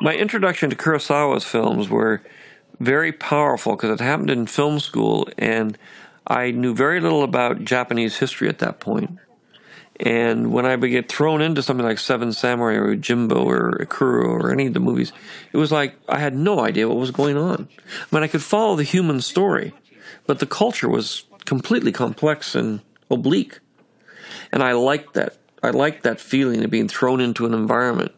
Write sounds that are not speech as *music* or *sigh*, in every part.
my introduction to Kurosawa's films were very powerful because it happened in film school, and I knew very little about Japanese history at that point. And when I would get thrown into something like Seven Samurai or Yojimbo or Ikiru or any of the movies, it was like I had no idea what was going on. I mean, I could follow the human story, but the culture was completely complex and oblique. And I liked that. I liked that feeling of being thrown into an environment,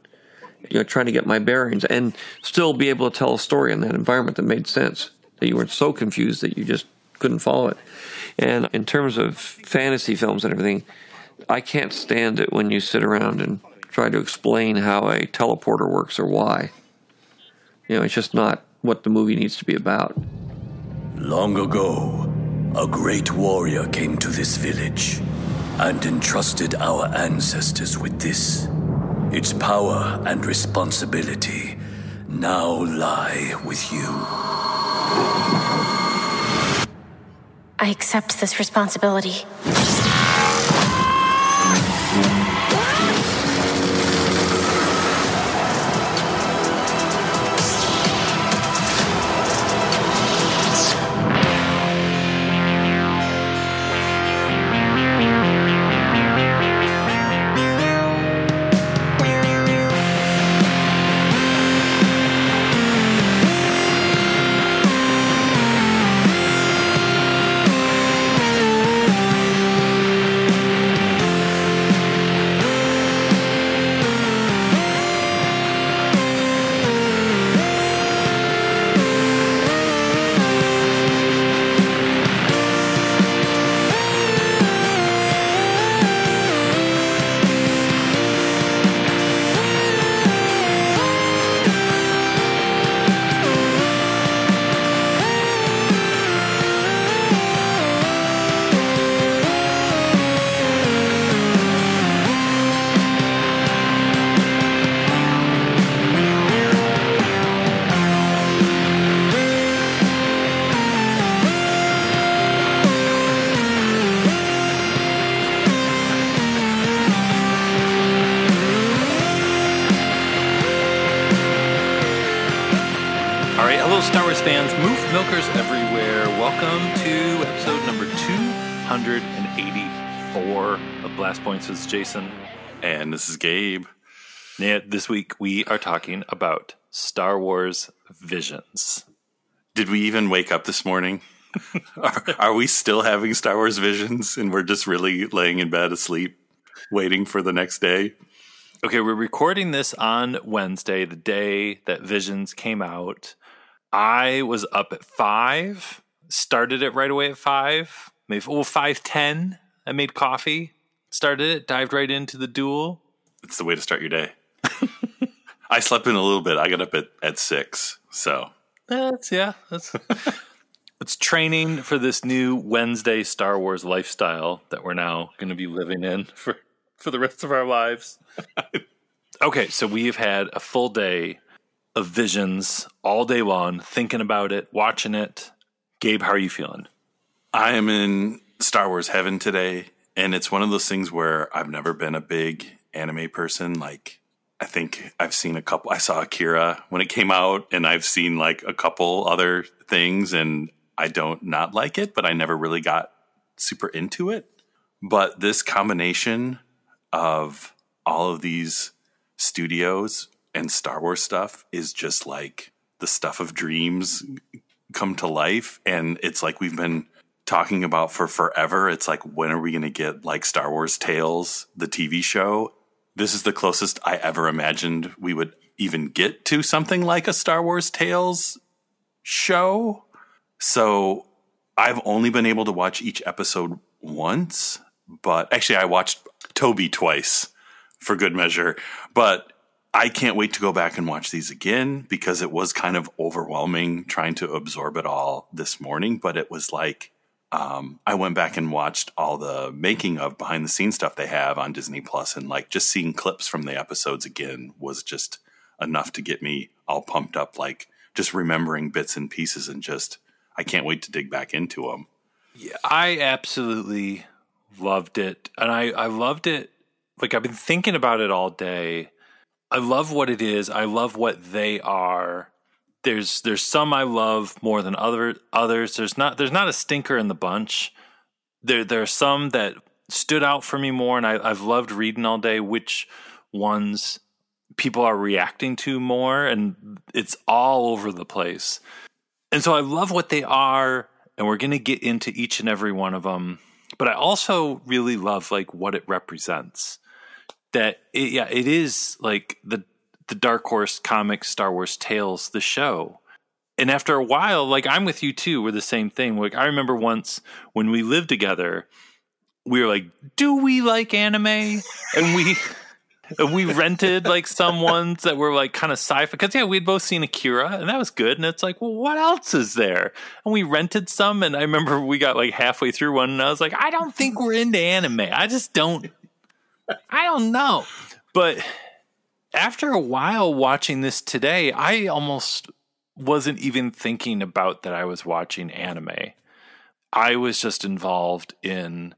you know, trying to get my bearings and still be able to tell a story in that environment that made sense, that you weren't so confused that you just couldn't follow it. And in terms of fantasy films and everything, I can't stand it when you sit around and try to explain how a teleporter works or why. You know, it's just not what the movie needs to be about. Long ago, a great warrior came to this village and entrusted our ancestors with this. Its power and responsibility now lie with you. I accept this responsibility. Points with Jason. And this is Gabe. Yeah, this week we are talking about Star Wars Visions. Did we even wake up this morning? *laughs* are, are we still having Star Wars visions and we're just really laying in bed asleep, waiting for the next day? Okay, we're recording this on Wednesday, the day that Visions came out. I was up at five, started it right away at five, maybe oh five ten. I made coffee, started it, dived right into the duel. It's the way to start your day. *laughs* I slept in a little bit. I got up at, at six. So That's yeah, that's *laughs* it's training for this new Wednesday Star Wars lifestyle that we're now going to be living in for for the rest of our lives. *laughs* okay, so we've had a full day of visions all day long, thinking about it, watching it. Gabe, how are you feeling? I am in Star Wars heaven today. And it's one of those things where I've never been a big anime person. Like, I think I've seen a couple. I saw Akira when it came out, and I've seen like a couple other things, and I don't not like it, but I never really got super into it. But this combination of all of these studios and Star Wars stuff is just like the stuff of dreams come to life. And it's like we've been talking about for forever. It's like, when are we going to get like Star Wars Tales, the TV show? This is the closest I ever imagined we would even get to something like a Star Wars Tales show. So I've only been able to watch each episode once, but actually, I watched Toby twice for good measure. But I can't wait to go back and watch these again because it was kind of overwhelming trying to absorb it all this morning. But it was like, um, I went back and watched all the making of behind the scenes stuff they have on Disney Plus, and like just seeing clips from the episodes again was just enough to get me all pumped up. Like just remembering bits and pieces, and just I can't wait to dig back into them. Yeah, I absolutely loved it. And I, I loved it. Like, I've been thinking about it all day. I love what it is. I love what they are. There's there's some I love more than other others. There's not there's not a stinker in the bunch. There there are some that stood out for me more, and I, I've loved reading all day which ones people are reacting to more, and it's all over the place. And so I love what they are, and we're going to get into each and every one of them. But I also really love like what it represents. That it, yeah, it is like the the Dark Horse comics, Star Wars Tales, the show. And after a while, like I'm with you too, we're the same thing. Like I remember once when we lived together, we were like, "Do we like anime?" And we and we rented like some ones that were like kind of sci-fi because yeah, we'd both seen Akira and that was good. And it's like, well, what else is there? And we rented some, and I remember we got like halfway through one, and I was like, I don't think we're into anime. I just don't. I don't know, but after a while watching this today, I almost wasn't even thinking about that I was watching anime. I was just involved in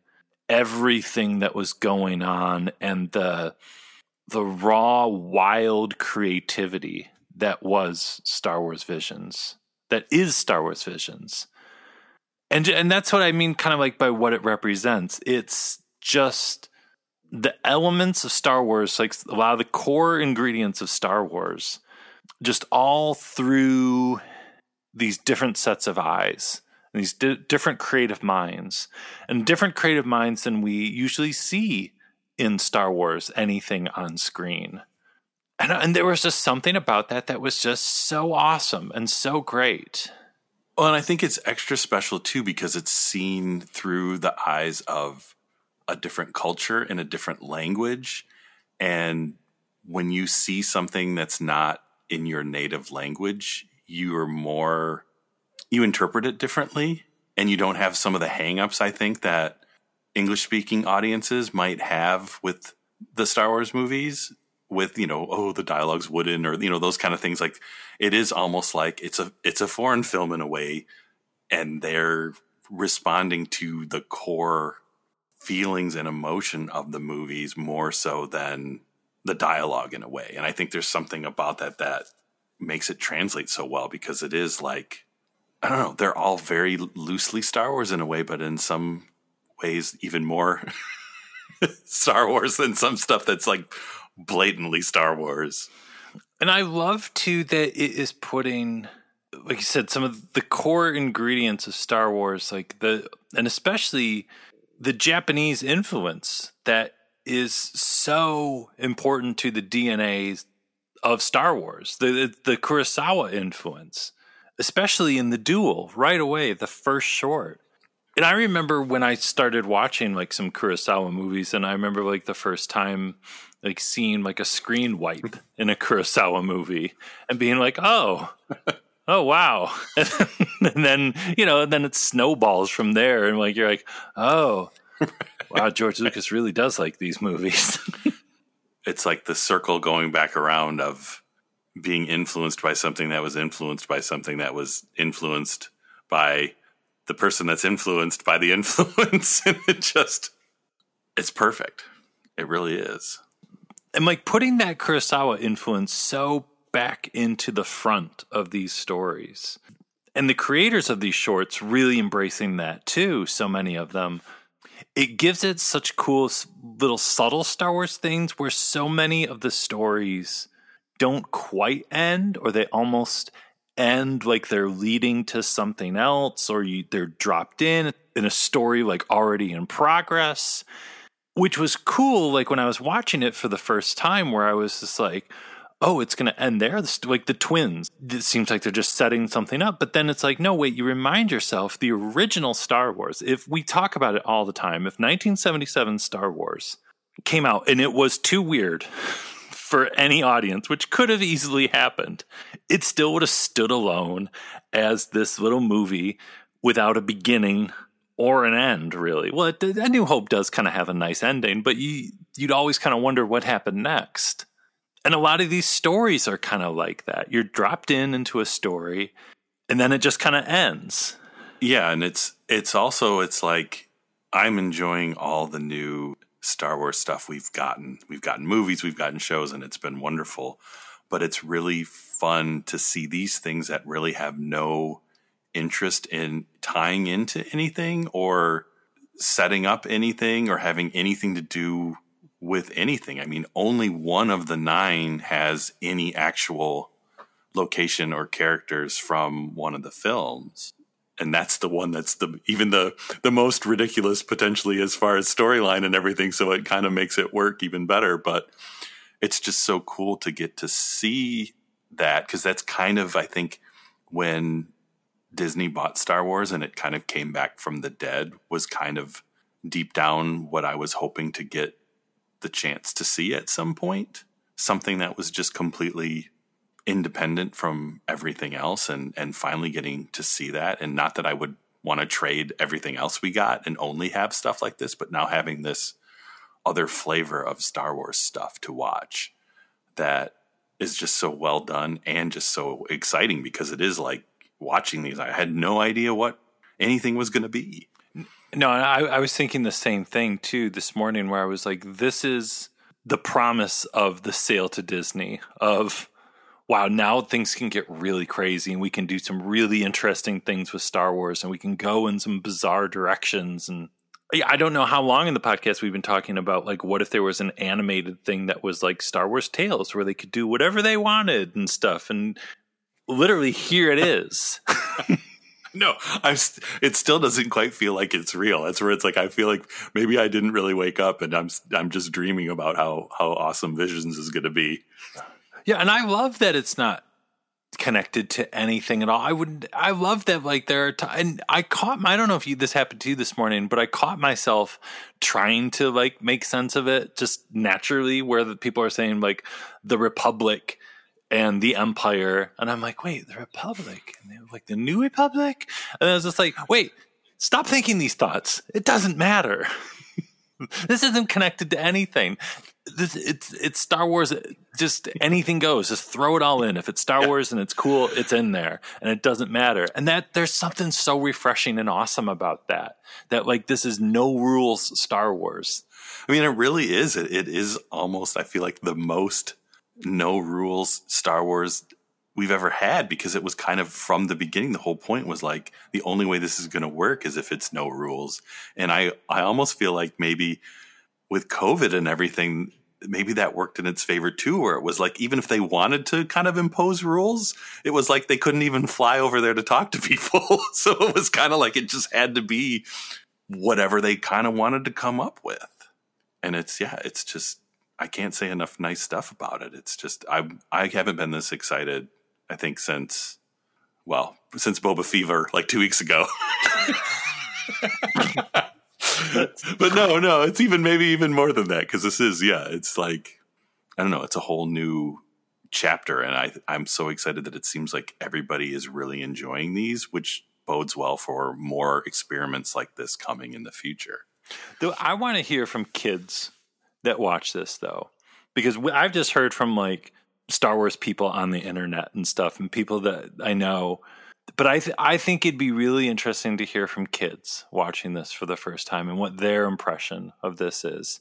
everything that was going on and the the raw wild creativity that was Star Wars Visions that is Star Wars Visions. And and that's what I mean kind of like by what it represents. It's just the elements of Star Wars like a lot of the core ingredients of Star Wars just all through these different sets of eyes these di- different creative minds and different creative minds than we usually see in Star Wars anything on screen. And, and there was just something about that that was just so awesome and so great. Well, and I think it's extra special too because it's seen through the eyes of a different culture in a different language. And when you see something that's not in your native language, you are more, you interpret it differently and you don't have some of the hangups I think that English speaking audiences might have with the Star Wars movies with you know oh the dialogue's wooden or you know those kind of things like it is almost like it's a it's a foreign film in a way and they're responding to the core feelings and emotion of the movies more so than the dialogue in a way and i think there's something about that that makes it translate so well because it is like i don't know they're all very loosely star wars in a way but in some ways even more *laughs* Star Wars than some stuff that's like blatantly Star Wars. And I love too that it is putting like you said some of the core ingredients of Star Wars like the and especially the Japanese influence that is so important to the DNA of Star Wars. The the Kurosawa influence, especially in the duel right away the first short and I remember when I started watching like some Kurosawa movies, and I remember like the first time like seeing like a screen wipe in a Kurosawa movie and being like, oh, oh wow, *laughs* and then you know, and then it snowballs from there, and like you're like, oh, wow, *laughs* George Lucas really does like these movies. *laughs* it's like the circle going back around of being influenced by something that was influenced by something that was influenced by the person that's influenced by the influence. And it just it's perfect. It really is. And like putting that kurosawa influence so back into the front of these stories. And the creators of these shorts really embracing that too so many of them. It gives it such cool little subtle star wars things where so many of the stories don't quite end or they almost end like they're leading to something else or you, they're dropped in in a story like already in progress which was cool like when i was watching it for the first time where i was just like oh it's going to end there like the twins it seems like they're just setting something up but then it's like no wait you remind yourself the original star wars if we talk about it all the time if 1977 star wars came out and it was too weird *laughs* for any audience, which could have easily happened. It still would have stood alone as this little movie without a beginning or an end, really. Well, it, A New Hope does kind of have a nice ending, but you, you'd always kind of wonder what happened next. And a lot of these stories are kind of like that. You're dropped in into a story, and then it just kind of ends. Yeah, and it's it's also it's like I'm enjoying all the new Star Wars stuff we've gotten. We've gotten movies, we've gotten shows, and it's been wonderful. But it's really fun to see these things that really have no interest in tying into anything or setting up anything or having anything to do with anything. I mean, only one of the nine has any actual location or characters from one of the films. And that's the one that's the even the the most ridiculous potentially as far as storyline and everything. So it kind of makes it work even better. But it's just so cool to get to see that because that's kind of I think when Disney bought Star Wars and it kind of came back from the dead was kind of deep down what I was hoping to get the chance to see at some point. Something that was just completely independent from everything else and and finally getting to see that and not that I would want to trade everything else we got and only have stuff like this but now having this other flavor of Star Wars stuff to watch that is just so well done and just so exciting because it is like watching these I had no idea what anything was going to be. No, I, I was thinking the same thing too this morning where I was like this is the promise of the sale to Disney of wow, now things can get really crazy and we can do some really interesting things with Star Wars and we can go in some bizarre directions. And I don't know how long in the podcast we've been talking about like, what if there was an animated thing that was like Star Wars Tales where they could do whatever they wanted and stuff. And literally, here it is. *laughs* *laughs* no, I'm. St- it still doesn't quite feel like it's real. That's where it's like I feel like maybe I didn't really wake up, and I'm I'm just dreaming about how how awesome Visions is going to be. Yeah, and I love that it's not connected to anything at all. I would I love that like there are t- and I caught I don't know if you, this happened to you this morning, but I caught myself trying to like make sense of it just naturally where the people are saying like the republic and the empire and I'm like, "Wait, the republic?" And they were like, "The new republic?" And I was just like, "Wait, stop thinking these thoughts. It doesn't matter." *laughs* this isn't connected to anything this, it's it's Star Wars. Just anything goes. Just throw it all in. If it's Star Wars and it's cool, it's in there, and it doesn't matter. And that there's something so refreshing and awesome about that. That like this is no rules Star Wars. I mean, it really is. It, it is almost. I feel like the most no rules Star Wars we've ever had because it was kind of from the beginning. The whole point was like the only way this is going to work is if it's no rules. And I I almost feel like maybe with COVID and everything, maybe that worked in its favor too, where it was like, even if they wanted to kind of impose rules, it was like they couldn't even fly over there to talk to people. *laughs* so it was kind of like it just had to be whatever they kind of wanted to come up with. And it's, yeah, it's just, I can't say enough nice stuff about it. It's just, I, I haven't been this excited, I think, since, well, since Boba Fever, like two weeks ago. *laughs* but no, no, it's even maybe even more than that because this is yeah, it's like I don't know, it's a whole new chapter, and I I'm so excited that it seems like everybody is really enjoying these, which bodes well for more experiments like this coming in the future. Though I want to hear from kids that watch this though, because I've just heard from like Star Wars people on the internet and stuff, and people that I know but I th- I think it'd be really interesting to hear from kids watching this for the first time and what their impression of this is.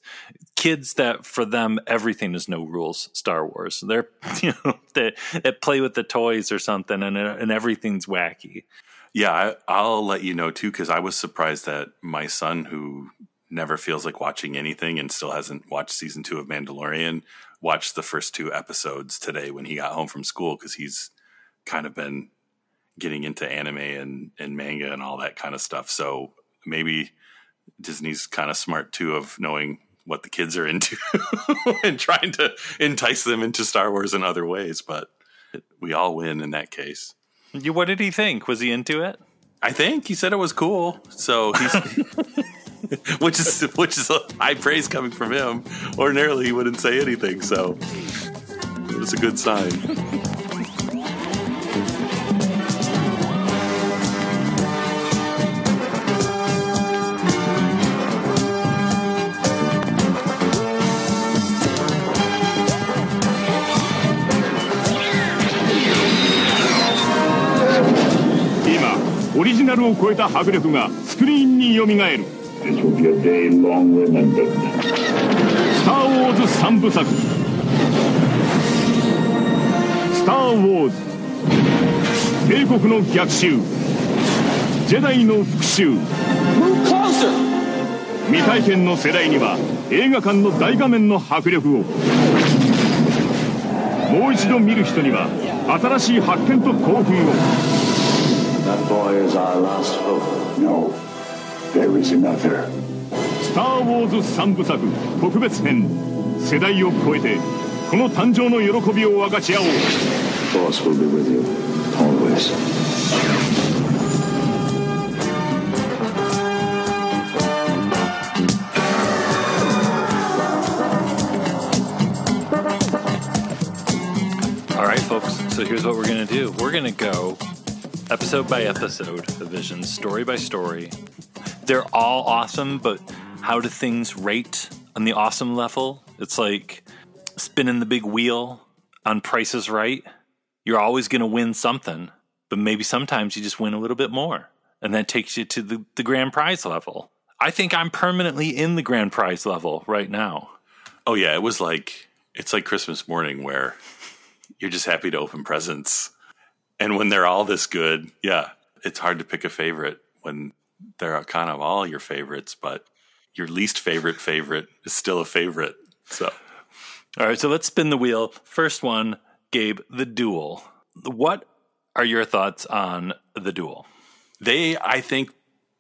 Kids that for them everything is no rules Star Wars. *laughs* They're you know that that play with the toys or something and and everything's wacky. Yeah, I, will let you know too because I was surprised that my son who never feels like watching anything and still hasn't watched season two of Mandalorian watched the first two episodes today when he got home from school because he's kind of been getting into anime and, and manga and all that kind of stuff. So maybe Disney's kind of smart too of knowing what the kids are into *laughs* and trying to entice them into Star Wars in other ways. But we all win in that case. What did he think? Was he into it? I think he said it was cool. So he's. *laughs* *laughs* which is which is high praise coming from him. Ordinarily, he wouldn't say anything, so it was a good sign. オリジナルを超えた迫力がスクリーンによみがえる This will be a day long remembered ーズ3部作スター・ウォーズ帝国の逆襲。ジェダイの復讐。未体験の世代には映画館の大画面の迫力を。もう一度見る人には新しい発見と興奮を there is another. スター・ウォーズ3部作特別編世代を超えてこの誕生の喜びを分かち合おう Force will be with you, always. All right, folks. So here's what we're going to do we're going to go episode by episode of Visions, story by story. they're all awesome, but how do things rate on the awesome level? It's like spinning the big wheel on Price Is Right. You're always going to win something, but maybe sometimes you just win a little bit more. And that takes you to the, the grand prize level. I think I'm permanently in the grand prize level right now. Oh yeah, it was like it's like Christmas morning where you're just happy to open presents. And when they're all this good, yeah, it's hard to pick a favorite when they're kind of all your favorites, but your least favorite favorite is still a favorite. So All right, so let's spin the wheel. First one, Gabe, the duel. What are your thoughts on the duel? they I think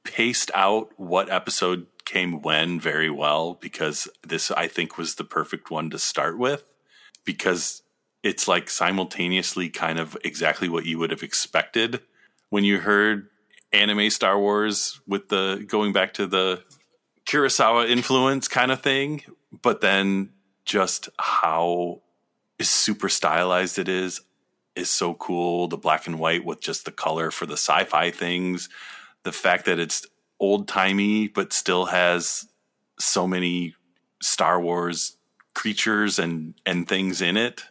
paced out what episode came when very well because this I think was the perfect one to start with because it's like simultaneously kind of exactly what you would have expected when you heard anime Star Wars with the going back to the Kurosawa influence kind of thing, but then just how super stylized it is is so cool. The black and white with just the color for the sci-fi things, the fact that it's old timey but still has so many Star Wars creatures and and things in it.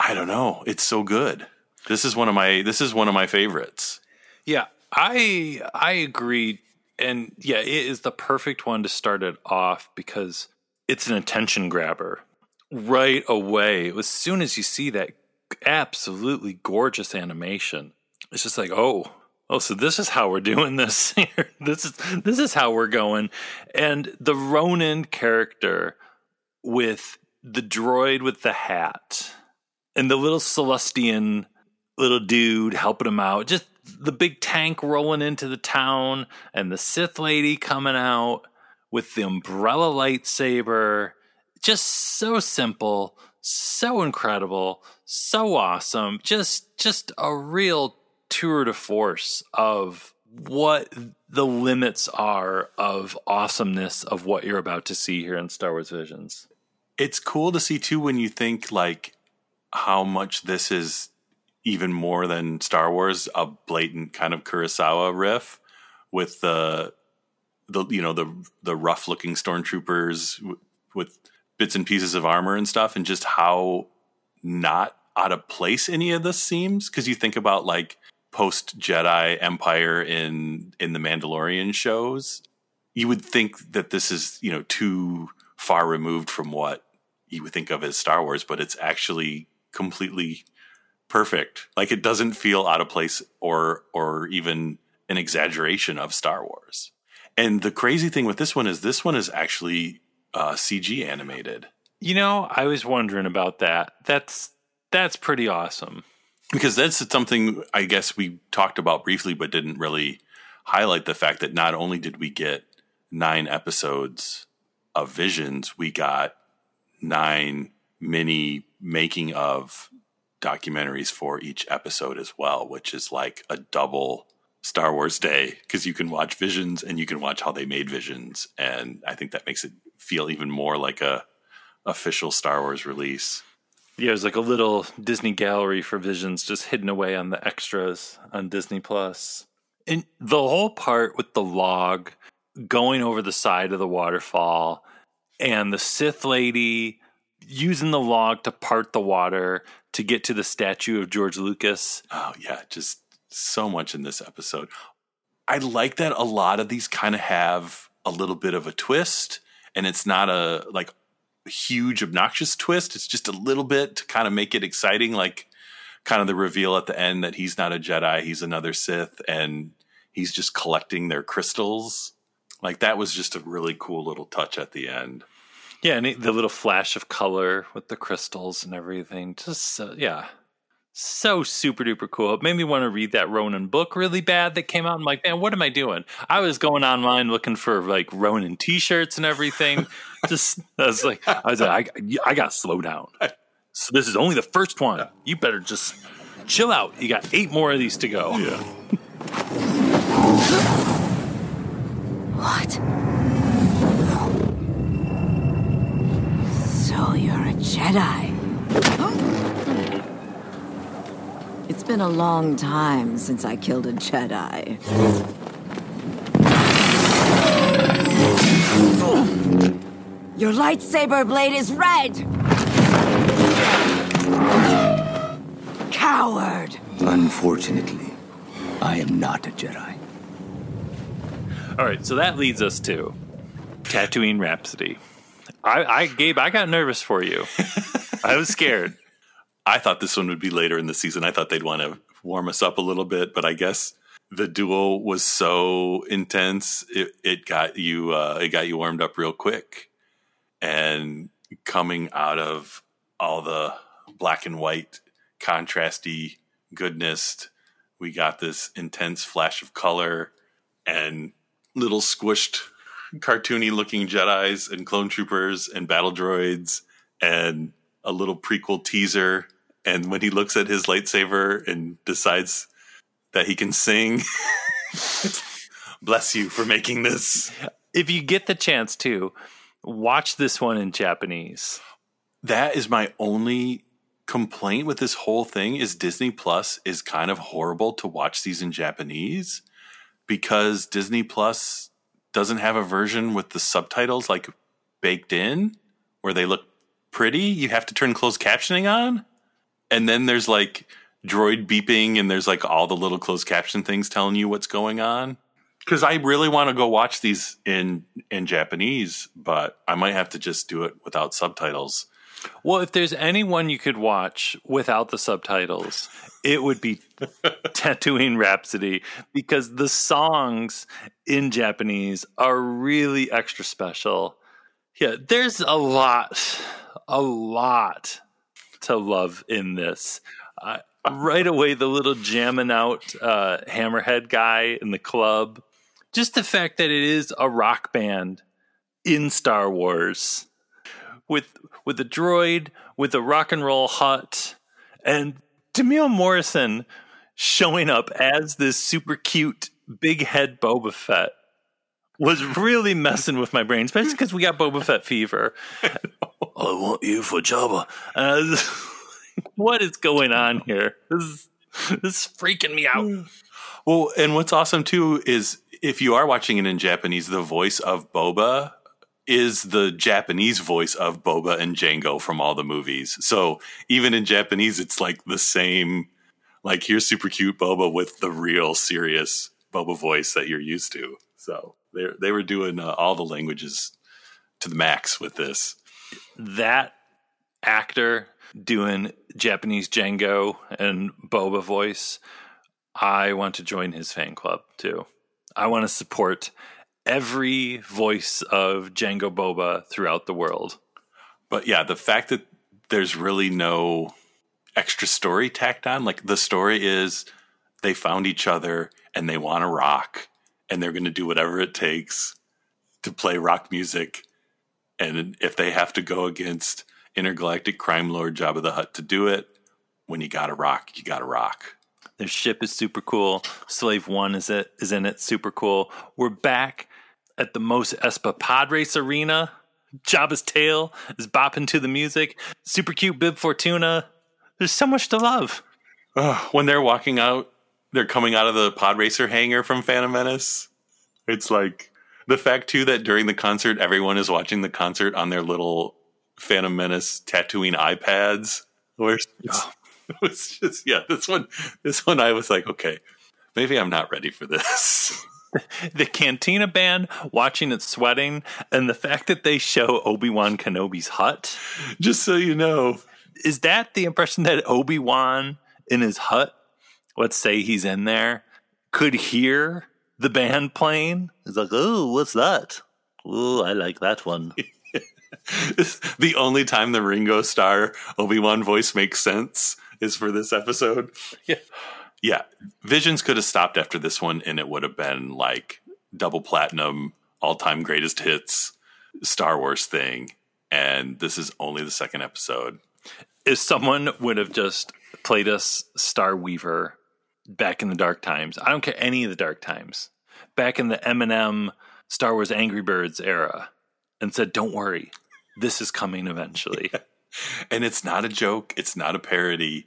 I don't know. It's so good. This is one of my this is one of my favorites. Yeah, I I agree, and yeah, it is the perfect one to start it off because it's an attention grabber right away. As soon as you see that absolutely gorgeous animation, it's just like, oh, oh, so this is how we're doing this. *laughs* here. this is this is how we're going, and the Ronin character with the droid with the hat and the little Celestian little dude helping him out. Just the big tank rolling into the town and the Sith lady coming out with the umbrella lightsaber. Just so simple, so incredible, so awesome. Just just a real tour de force of what the limits are of awesomeness of what you're about to see here in Star Wars Visions. It's cool to see too when you think like how much this is even more than Star Wars, a blatant kind of Kurosawa riff with the the you know the the rough looking stormtroopers w- with bits and pieces of armor and stuff, and just how not out of place any of this seems. Because you think about like post Jedi Empire in in the Mandalorian shows, you would think that this is you know too far removed from what you would think of as Star Wars, but it's actually completely perfect. Like it doesn't feel out of place or or even an exaggeration of Star Wars. And the crazy thing with this one is this one is actually uh, CG animated You know, I was wondering about that. That's that's pretty awesome. because that's something I guess we talked about briefly, but didn't really highlight the fact that not only did we get nine episodes of Visions, we got nine mini making of documentaries for each episode as well, which is like a double Star Wars day because you can watch Visions and you can watch how they made Visions, and I think that makes it feel even more like a official Star Wars release. Yeah, it was like a little Disney gallery for visions just hidden away on the extras on Disney Plus. And the whole part with the log going over the side of the waterfall and the Sith lady using the log to part the water to get to the statue of George Lucas. Oh yeah, just so much in this episode. I like that a lot of these kind of have a little bit of a twist and it's not a like huge, obnoxious twist. It's just a little bit to kind of make it exciting, like kind of the reveal at the end that he's not a Jedi, he's another Sith, and he's just collecting their crystals. Like that was just a really cool little touch at the end. Yeah, and it- the little flash of color with the crystals and everything. Just uh, yeah, so super duper cool. It made me want to read that Ronin book really bad that came out. I'm like, man, what am I doing? I was going online looking for like Ronin T-shirts and everything. *laughs* Just I was like, I was like, I, I got to slow down. *laughs* So this is only the first one. You better just chill out. You got eight more of these to go. Yeah. *laughs* What? So you're a Jedi. It's been a long time since I killed a Jedi. Your lightsaber blade is red! Coward! Unfortunately, I am not a Jedi. All right, so that leads us to Tatooine Rhapsody. I, I Gabe, I got nervous for you. I was scared. *laughs* I thought this one would be later in the season. I thought they'd want to warm us up a little bit, but I guess the duel was so intense it, it got you uh, it got you warmed up real quick. And coming out of all the black and white contrasty goodness, we got this intense flash of color and little squished cartoony looking Jedi's and clone troopers and battle droids and a little prequel teaser. And when he looks at his lightsaber and decides that he can sing, *laughs* bless you for making this. If you get the chance to, watch this one in Japanese. That is my only complaint with this whole thing is Disney Plus is kind of horrible to watch these in Japanese because Disney Plus doesn't have a version with the subtitles like baked in where they look pretty. You have to turn closed captioning on. And then there's like droid beeping and there's like all the little closed caption things telling you what's going on. Cuz I really want to go watch these in in Japanese, but I might have to just do it without subtitles. Well, if there's anyone you could watch without the subtitles, it would be *laughs* Tatooine Rhapsody because the songs in Japanese are really extra special. Yeah, there's a lot, a lot to love in this. Uh, right away, the little jamming out uh, hammerhead guy in the club. Just the fact that it is a rock band in Star Wars with with a droid, with a rock and roll Hutt, and Temuera Morrison showing up as this super cute big head Boba Fett was really messing with my brain, especially because we got Boba Fett fever. *laughs* I want you for Jabba. Like, *laughs* what is going on here? This is, this is freaking me out. Well, and what's awesome too is if you are watching it in Japanese, the voice of Boba is the Japanese voice of Boba and Jango from all the movies. So even in Japanese, it's like the same. Like here's super cute Boba with the real serious Boba voice that you're used to. So they they were doing uh, all the languages to the max with this. That actor doing Japanese Jango and Boba voice, I want to join his fan club too. I want to support every voice of Jango Boba throughout the world. But yeah, the fact that there's really no extra story tacked on, like the story is they found each other and they want to rock and they're going to do whatever it takes to play rock music. And if they have to go against intergalactic crime lord Jabba the Hutt to do it, when you got to rock, you got to rock. Their ship is super cool. Slave One is it is in it, super cool. We're back at the Mos Espa Pod Race Arena. Jabba's tail is bopping to the music. Super cute Bib Fortuna. There's so much to love. When they're walking out, they're coming out of the pod racer hangar from Phantom Menace. It's like the fact too that during the concert, everyone is watching the concert on their little Phantom Menace Tatooine iPads. Where it was just yeah, this one, this one, I was like, okay, maybe I'm not ready for this. *laughs* the Cantina band watching it sweating, and the fact that they show Obi Wan Kenobi's hut. Just so you know, Is that the impression that Obi Wan in his hut, let's say he's in there, could hear the band playing? He's like, oh, what's that? Oh, I like that one. *laughs* the only time the Ringo Starr Obi Wan voice makes sense is for this episode. Yeah. *laughs* Yeah. Visions could have stopped after this one and it would have been like double platinum, all time greatest hits, Star Wars thing. And this is only the second episode. if someone would have just played us Star Waver back in the dark times, I don't care any of the dark times, back in the M&M Star Wars Angry Birds era, and said, "Don't worry, this is coming eventually." *laughs* And it's not a joke, it's not a parody,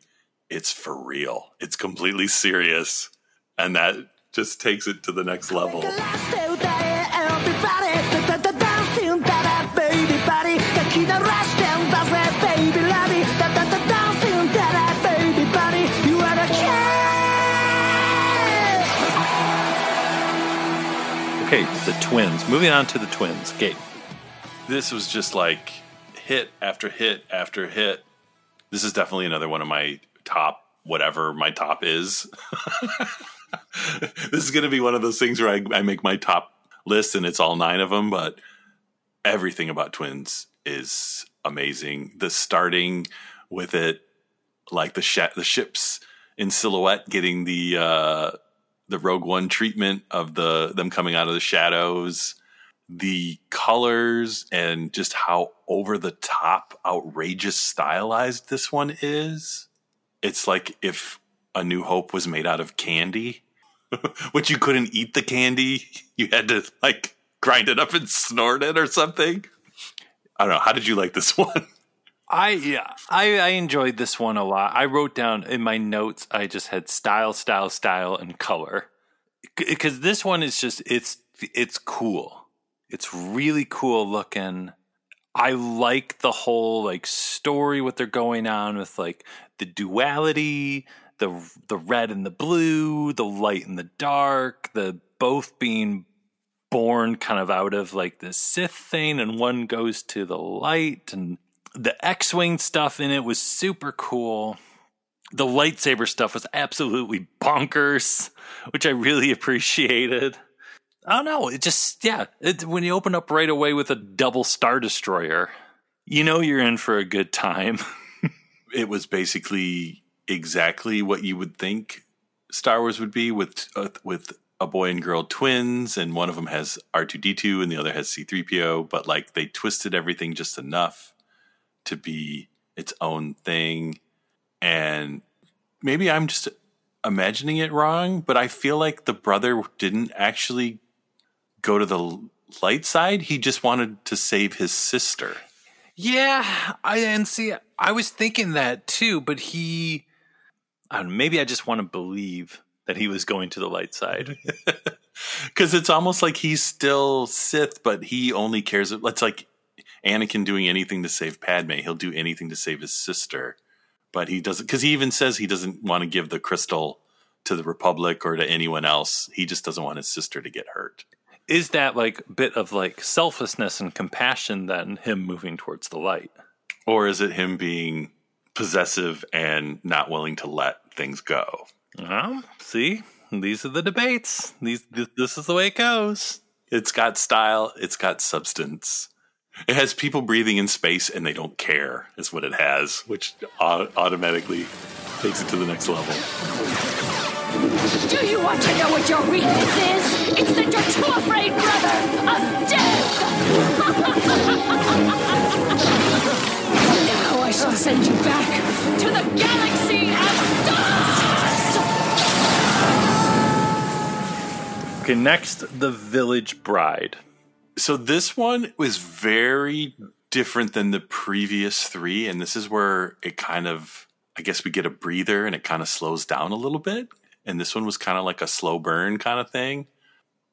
it's for real. It's completely serious. And that just takes it to the next level. Okay, the twins. Moving on to the twins. Gabe. This was just like hit after hit after hit. This is definitely another one of my top, whatever my top is. *laughs* this is going to be one of those things where I, I make my top list and it's all nine of them, but everything about twins is amazing. The starting with it, like the sh- the ships in silhouette getting the uh, the Rogue One treatment of the them coming out of the shadows, the colors, and just how over the top, outrageous, stylized this one is. It's like if A New Hope was made out of candy, *laughs* which you couldn't eat the candy. You had to like grind it up and snort it or something. I don't know. How did you like this *laughs* one? I yeah, I, I enjoyed this one a lot. I wrote down in my notes. I just had style, style, style, and color because uh, this one is just it's it's cool. It's really cool looking. I like the whole like story what they're going on with like the duality, the the red and the blue, the light and the dark, the both being born kind of out of like the Sith thing, and one goes to the light, and the X Wing stuff in it was super cool. The lightsaber stuff was absolutely bonkers, which I really *laughs* appreciated. I don't know. It just, yeah, it, when you open up right away with a double Star Destroyer, you know you're in for a good time. *laughs* it was basically exactly what you would think Star Wars would be with uh, with a boy and girl twins, and one of them has R two D two, and the other has C three PO. But like they twisted everything just enough to be its own thing, and maybe I'm just imagining it wrong, but I feel like the brother didn't actually go to the light side. He just wanted to save his sister. Yeah, I and see. I was thinking that too, but he. I know, maybe I just want to believe that he was going to the light side. *laughs* Because it's almost like he's still Sith, but he only cares. It's like Anakin doing anything to save Padme. He'll do anything to save his sister, but he doesn't. Because he even says he doesn't want to give the crystal to the Republic or to anyone else. He just doesn't want his sister to get hurt. Is that like bit of like selflessness and compassion than him moving towards the light? Or is it him being possessive and not willing to let things go? Well, see, these are the debates. These th- this is the way it goes. It's got style, it's got substance. It has people breathing in space and they don't care, is what it has, which au- automatically takes it to the next level. Do you want to know what your weakness is? It's that you're too afraid, brother, of death! *laughs* now I shall send you back to the galaxy of dust! Okay, next, the Village Bride. So this one was very different than the previous three, and this is where it kind of, I guess, we get a breather and it kind of slows down a little bit. And this one was kind of like a slow burn kind of thing.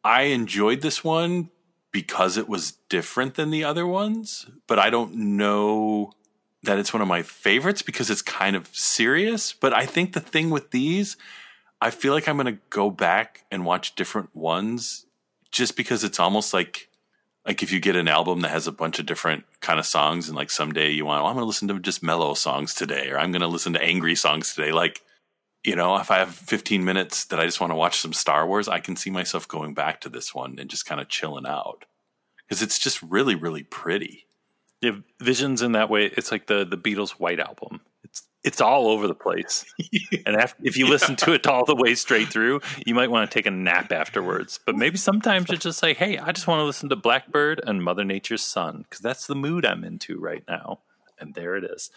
I enjoyed this one because it was different than the other ones, but I don't know that it's one of my favorites because it's kind of serious. But I think the thing with these, I feel like I'm going to go back and watch different ones just because it's almost like like if you get an album that has a bunch of different kind of songs and like someday you want, oh, I'm going to listen to just mellow songs today or I'm going to listen to angry songs today. Like, you know, if I have 15 minutes that I just want to watch some Star Wars, I can see myself going back to this one and just kind of chilling out because it's just really, really pretty. Yeah, Visions in that way, it's like the the Beatles' White Album. It's it's all over the place, *laughs* and if, if you listen to it all the way straight through, you might want to take a nap afterwards. But maybe sometimes it's just like, hey, I just want to listen to Blackbird and Mother Nature's Son because that's the mood I'm into right now, and there it is.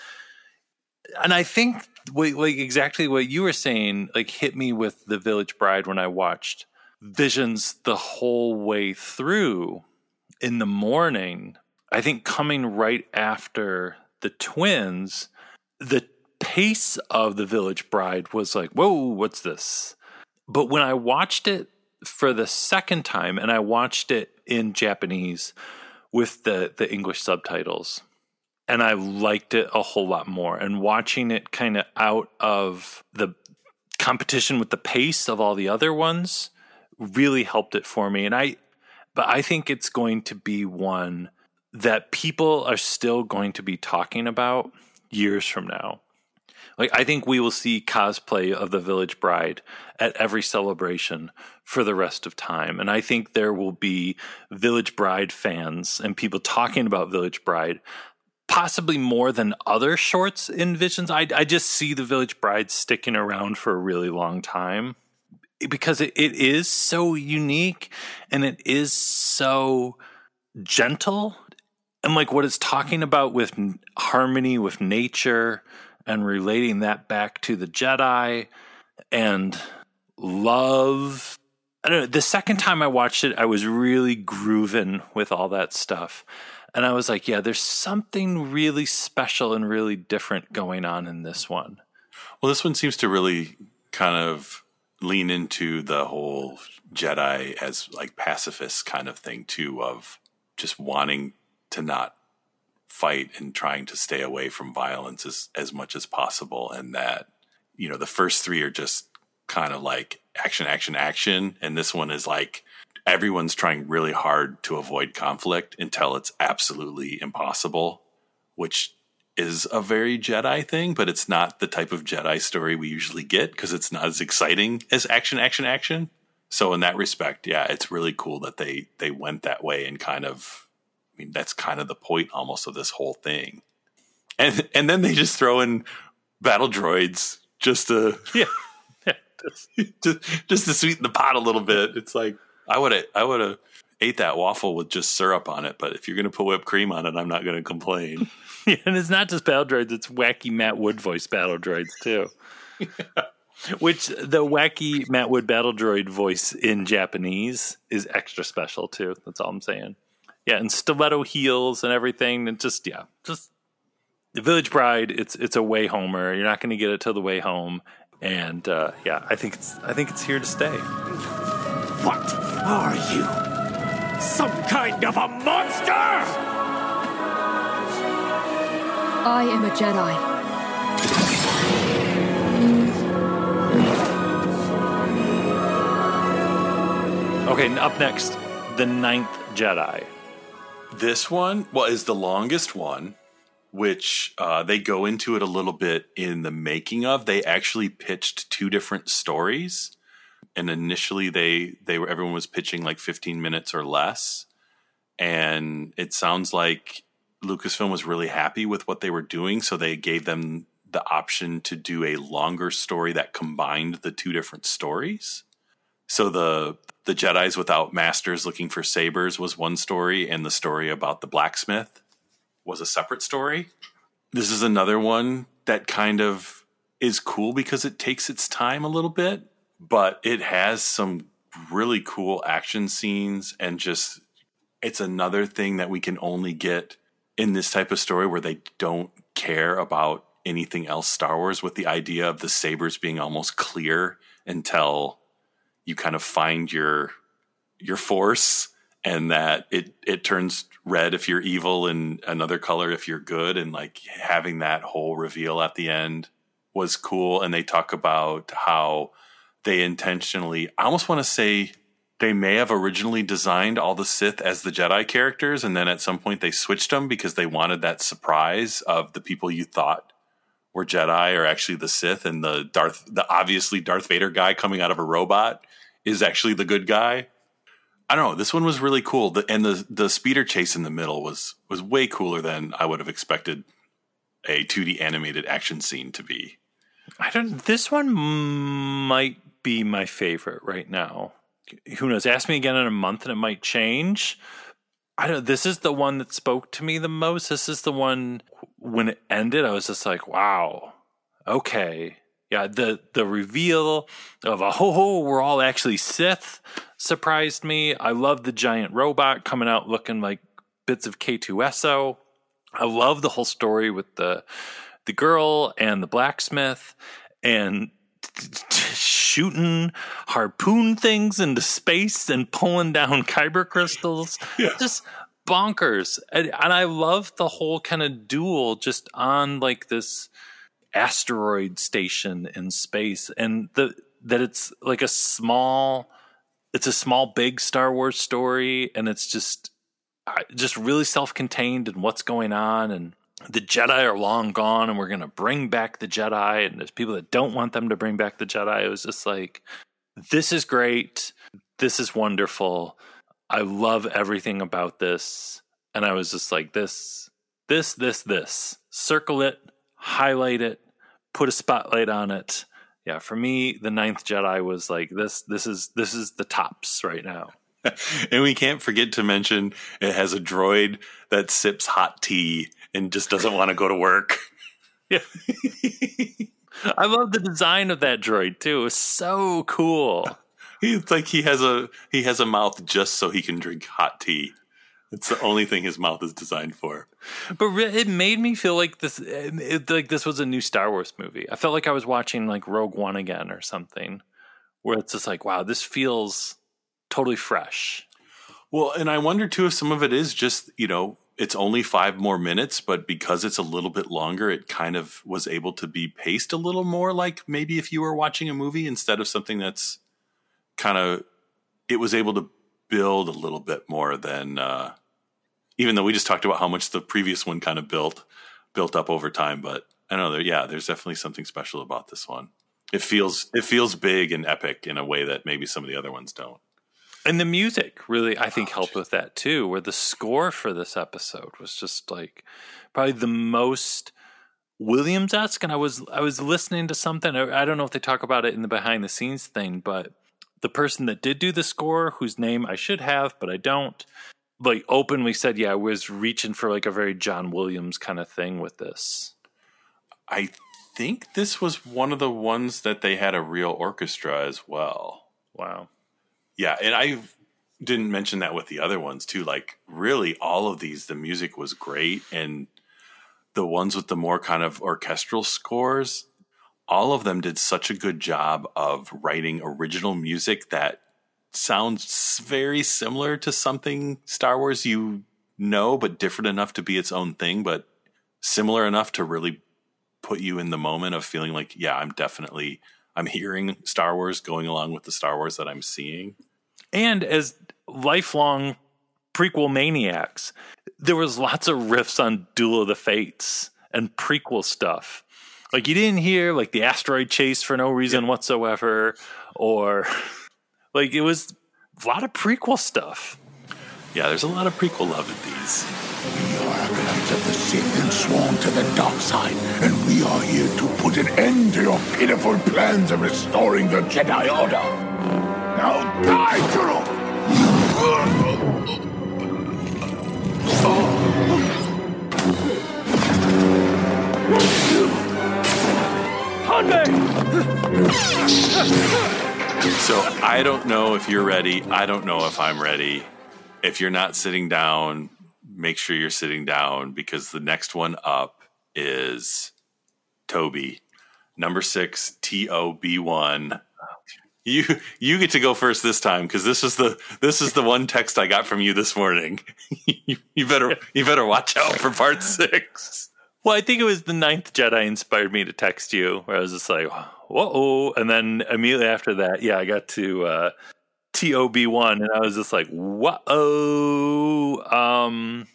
And I think like exactly what you were saying, like hit me with the Village Bride when I watched Visions the whole way through in the morning I think coming right after the twins, the pace of the Village Bride was like, whoa, what's this? But when I watched it for the second time, and I watched it in Japanese with the the English subtitles, and I liked it a whole lot more. And watching it kind of out of the competition with the pace of all the other ones really helped it for me. And I, but I think it's going to be one that people are still going to be talking about years from now. Like I think we will see cosplay of the Village Bride at every celebration for the rest of time. And I think there will be Village Bride fans and people talking about Village Bride possibly more than other shorts in Visions. I, I just see the Village Bride sticking around for a really long time because it, it is so unique and it is so gentle and like what it's talking about with harmony with nature and relating that back to the Jedi and love. I don't know. The second time I watched it, I was really grooving with all that stuff. And I was like, yeah, there's something really special and really different going on in this one. Well, this one seems to really kind of lean into the whole Jedi as like pacifist kind of thing too of just wanting to not fight and trying to stay away from violence as, as much as possible. And that, you know, the first three are just kind of like action, action, action. And this one is like everyone's trying really hard to avoid conflict until it's absolutely impossible, which is a very Jedi thing, but it's not the type of Jedi story we usually get because it's not as exciting as action, action, action. So in that respect, yeah, it's really cool that they they went that way and kind of I mean, that's kind of the point almost of this whole thing. And and then they just throw in battle droids just to yeah, *laughs* *laughs* just, just to sweeten the pot a little bit. It's like I would have I would have ate that waffle with just syrup on it, but if you're going to put whipped cream on it, I'm not going to complain. *laughs* yeah, and it's not just battle droids; it's wacky Matt Wood voice battle droids too. *laughs* Which the wacky Matt Wood battle droid voice in Japanese is extra special too. That's all I'm saying yeah, and stiletto heels and everything, and just yeah, just the Village Bride. It's it's a way homer. You're not going to get it till the way home, and uh, yeah, I think it's I think it's here to stay. What are you? Some kind of a monster? I am a Jedi. Okay, up next, the ninth Jedi. This one, well, is the longest one, which uh, they go into it a little bit in the making of. They actually pitched two different stories, and initially they they were everyone was pitching like 15 minutes or less, and it sounds like Lucasfilm was really happy with what they were doing, so they gave them the option to do a longer story that combined the two different stories. So the the Jedi's without masters looking for sabers was one story, and the story about the blacksmith was a separate story. This is another one that kind of is cool because it takes its time a little bit, but it has some really cool action scenes and just it's another thing that we can only get in this type of story where they don't care about anything else Star Wars with the idea of the sabers being almost clear until you kind of find your your force and that it it turns red if you're evil and another color if you're good. And like having that whole reveal at the end was cool. And they talk about how they intentionally, I almost want to say they may have originally designed all the Sith as the Jedi characters, and then at some point they switched them because they wanted that surprise of the people you thought were Jedi are actually the Sith, and the Darth, the obviously Darth Vader guy coming out of a robot is actually the good guy. I don't know. This one was really cool, the, and the the speeder chase in the middle was was way cooler than I would have expected a 2D animated action scene to be. I don't. This one might be my favorite right now. Who knows? Ask me again in a month, and it might change. I don't. This is the one that spoke to me the most. This is the one when it ended. I was just like, wow, okay, yeah. The the reveal of a ho ho, we're all actually Sith surprised me. I love the giant robot coming out looking like bits of K2SO. I love the whole story with the the girl and the blacksmith and shooting harpoon things into space and pulling down kyber crystals. *laughs* Yeah. Just bonkers. And, and I love the whole kind of duel just on like this asteroid station in space and the that it's like a small it's a small big Star Wars story and it's just just really self-contained and what's going on and the Jedi are long gone and we're going to bring back the Jedi and there's people that don't want them to bring back the Jedi. It was just like this is great. This is wonderful. I love everything about this. And I was just like this this this this. Circle it, highlight it, put a spotlight on it. Yeah, for me the ninth Jedi was like this this is this is the tops right now. *laughs* and we can't forget to mention it has a droid that sips hot tea and just doesn't want to go to work. *laughs* Yeah. I love the design of that droid too. It's so cool. *laughs* It's like he has a he has a mouth just so he can drink hot tea. It's the only thing his mouth is designed for. But it made me feel like this it, like this was a new Star Wars movie. I felt like I was watching like Rogue One again or something where it's just like wow, this feels totally fresh. Well, and I wonder too if some of it is just, you know, it's only five more minutes, but because it's a little bit longer, it kind of was able to be paced a little more like maybe if you were watching a movie instead of something that's kind of, it was able to build a little bit more than, uh, even though we just talked about how much the previous one kind of built, built up over time. But I know yeah, there's definitely something special about this one. It feels, it feels big and epic in a way that maybe some of the other ones don't. And the music really, I think, helped with that too. Where the score for this episode was just like probably the most Williams esque. And I was I was listening to something. I don't know if they talk about it in the behind the scenes thing, but the person that did do the score, whose name I should have, but I don't, like openly said, yeah, I was reaching for like a very John Williams kind of thing with this. I think this was one of the ones that they had a real orchestra as well. Wow. Yeah, and I didn't mention that with the other ones too. Like, really, all of these, the music was great, and the ones with the more kind of orchestral scores, all of them did such a good job of writing original music that sounds very similar to something Star Wars you know, but different enough to be its own thing, but similar enough to really put you in the moment of feeling like, yeah, I'm definitely I'm hearing Star Wars going along with the Star Wars that I'm seeing. And as lifelong prequel maniacs, there was lots of riffs on Duel of the Fates and prequel stuff. Like you didn't hear like the asteroid chase for no reason whatsoever, or *laughs* like it was a lot of prequel stuff. Yeah, there's a lot of prequel love in these. We are acolytes of the Sith and sworn to the dark side, and we are here to put an end to your pitiful plans of restoring the Jedi Order. Die! So I don't know if you're ready. I don't know if I'm ready. If you're not sitting down, make sure you're sitting down because the next one up is Toby, number six, T O B one. You you get to go first this time because this is the this is the one text I got from you this morning. you, *laughs* you better you better watch out for part six. Well, I think it was the Ninth Jedi inspired me to text you, where I was just like, "Whoa!" And then immediately after that, yeah, I got to uh, Tob one, and I was just like, "Whoa!" Um,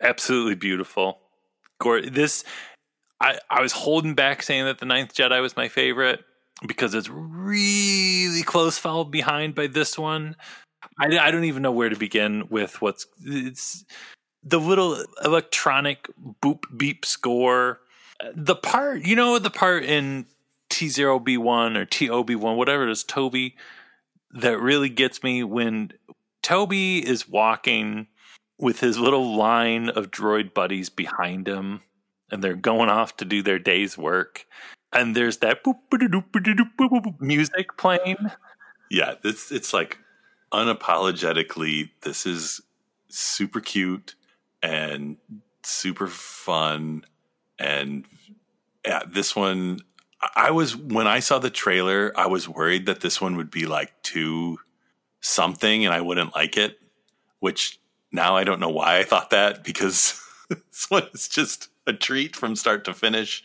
absolutely beautiful. This, I I was holding back saying that the Ninth Jedi was my favorite because it's really close, followed behind by this one. I, I don't even know where to begin with what's it's the little electronic boop beep score. The part, you know, the part in T0B1 or TOB1, whatever it is, Toby, that really gets me when Toby is walking with his little line of droid buddies behind him and they're going off to do their day's work. And there's that music playing. Yeah, it's it's like unapologetically, this is super cute and super fun. And yeah, this one, I was, when I saw the trailer, I was worried that this one would be like too something and I wouldn't like it, which now I don't know why I thought that because *laughs* this one is just a treat from start to finish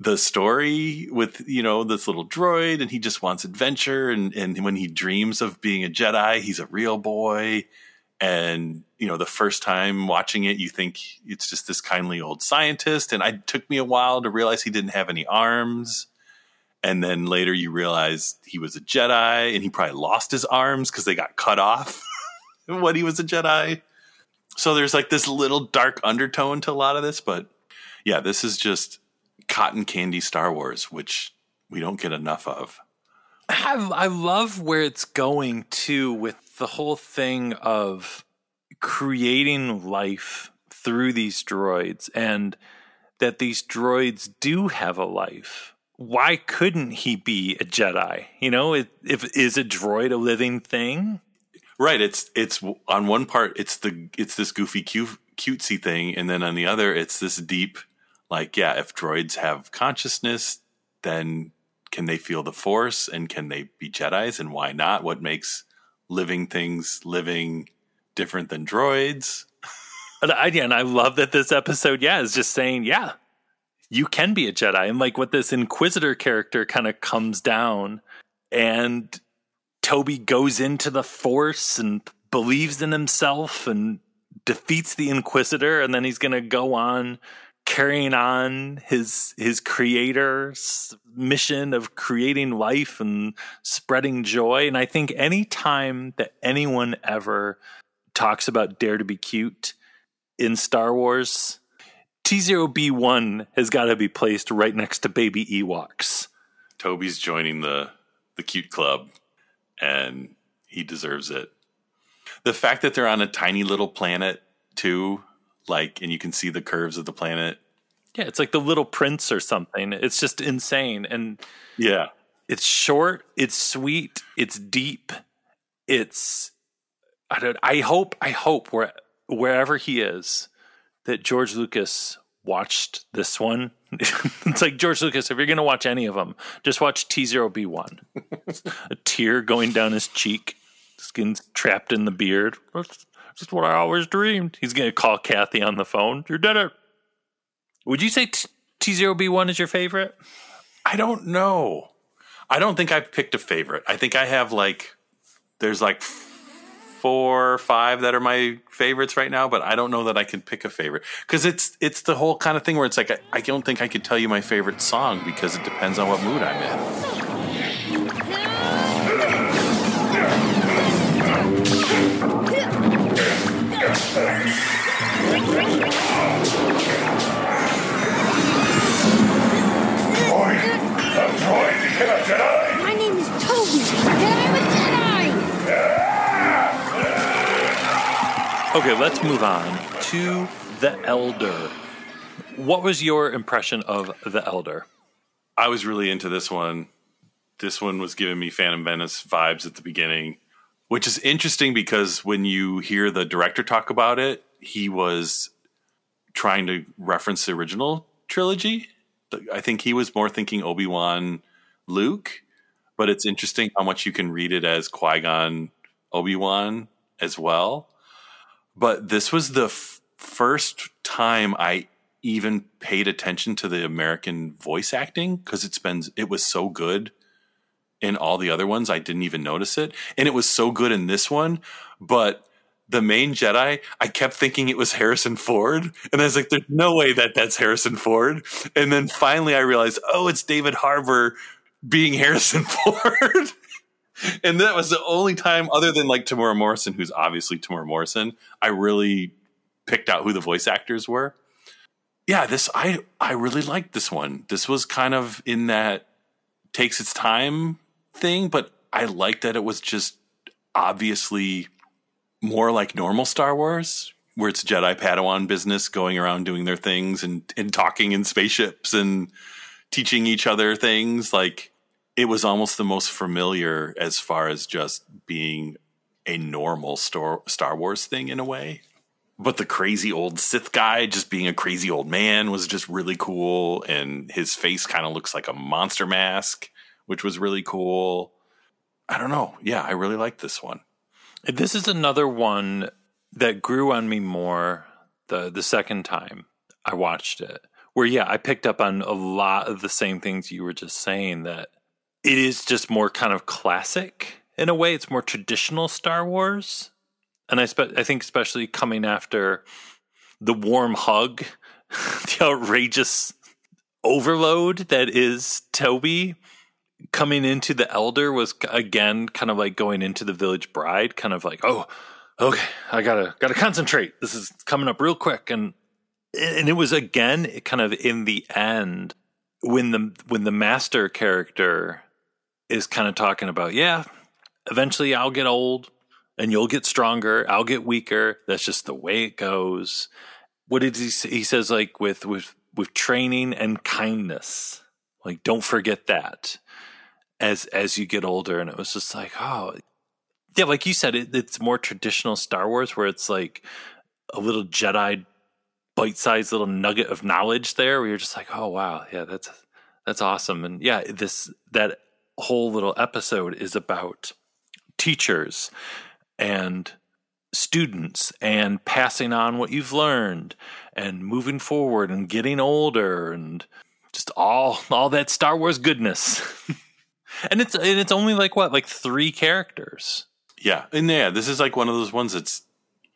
the story with you know this little droid and he just wants adventure and and when he dreams of being a jedi he's a real boy. And you know the first time watching it you think it's just this kindly old scientist. And it took me a while to realize he didn't have any arms. And then later you realize he was a jedi and he probably lost his arms because they got cut off *laughs* when he was a jedi. So there's like this little dark undertone to a lot of this but yeah this is just cotton candy Star Wars, which we don't get enough of. I, I love where it's going too with the whole thing of creating life through these droids and that these droids do have a life. Why couldn't he be a Jedi? You know, if, if is a droid a living thing? Right. It's it's on one part it's the it's this goofy cute, cutesy thing, and then on the other it's this deep like yeah if droids have consciousness then can they feel the force and can they be jedis and why not? What makes living things living different than droids? *laughs* And I, and I love that this episode yeah is just saying yeah you can be a jedi. And like what this inquisitor character kind of comes down and toby goes into the force and believes in himself and defeats the inquisitor and then he's going to go on carrying on his his creator's mission of creating life and spreading joy. And i think any time that anyone ever talks about dare to be cute in star wars t0b1 has got to be placed right next to baby ewoks. Toby's joining the the cute club and he deserves it. The fact that they're on a tiny little planet too like and you can see the curves of the planet. Yeah it's like the little prince or something. It's just insane. And yeah. it's short it's sweet it's deep it's i don't i hope i hope where wherever he is that george lucas watched this one. *laughs* It's like george lucas if you're going to watch any of them just watch t0b1 *laughs* a tear going down his cheek skin's trapped in the beard just what I always dreamed. He's going to call Kathy on the phone. You did it. Would you say T zero B one is your favorite? I don't know. I don't think I've picked a favorite. I think I have like there's like four or five that are my favorites right now, but I don't know that I can pick a favorite because it's it's the whole kind of thing where it's like I, I don't think I could tell you my favorite song because it depends on what mood I'm in. My name is Toby, and I'm a Jedi! Okay, let's move on to the Elder. What was your impression of the Elder? I was really into this one. This one was giving me Phantom Menace vibes at the beginning, which is interesting because when you hear the director talk about it, he was trying to reference the original trilogy. I think he was more thinking Obi Wan, Luke, but it's interesting how much you can read it as Qui Gon, Obi Wan as well. But this was the f- first time I even paid attention to the American voice acting because it's been it was so good in all the other ones. I didn't even notice it, and it was so good in this one. But the main Jedi, I kept thinking it was Harrison Ford, and I was like, "There's no way that that's Harrison Ford." And then finally, I realized, oh, it's David Harbour being *laughs* Harrison Ford. *laughs* and that was the only time, other than like Temuera Morrison, who's obviously Temuera Morrison, I really picked out who the voice actors were yeah, this I I really liked this one. This was kind of in that takes its time thing, but I liked that it was just obviously more like normal Star Wars, where it's Jedi Padawan business going around doing their things and, and talking in spaceships and teaching each other things. Like it was almost the most familiar as far as just being a normal Star, Star Wars thing in a way but the crazy old Sith guy just being a crazy old man was just really cool. And his face kind of looks like a monster mask, which was really cool. I don't know. Yeah, I really like this one. This is another one that grew on me more the the second time I watched it. Where yeah, I picked up on a lot of the same things you were just saying that it is just more kind of classic in a way. It's more traditional Star Wars and I spe- I think especially coming after the warm hug, *laughs* the outrageous overload that is Toby coming into the elder was again kind of like going into the village bride, kind of like, oh, okay, I gotta gotta concentrate. This is coming up real quick, and and it was again kind of in the end when the when the master character is kind of talking about, yeah, eventually I'll get old and you'll get stronger. I'll get weaker. That's just the way it goes. What did he say? He says like with with with training and kindness. Like don't forget that as as you get older. And it was just like, oh, yeah, like you said, it, it's more traditional Star Wars where it's like a little Jedi bite-sized little nugget of knowledge there where you're just like, oh wow, yeah, that's that's awesome. And yeah, this that whole little episode is about teachers and students and passing on what you've learned and moving forward and getting older and just all all that Star Wars goodness. *laughs* and it's and it's only like what like 3 characters. Yeah. And yeah, this is like one of those ones that's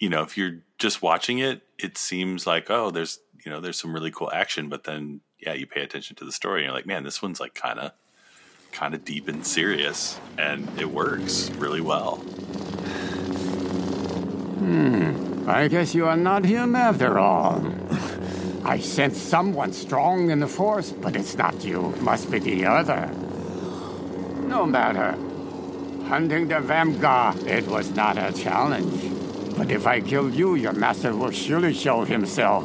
you know, if you're just watching it, it seems like oh, there's you know, there's some really cool action, but then yeah, you pay attention to the story and you're like, man, this one's like kind of kind of deep and serious and it works really well. Hmm. I guess you are not him after all. I sense someone strong in the Force, but it's not you. Must be the other. No matter. Hunting the Vamga, it was not a challenge. But if I kill you, your master will surely show himself.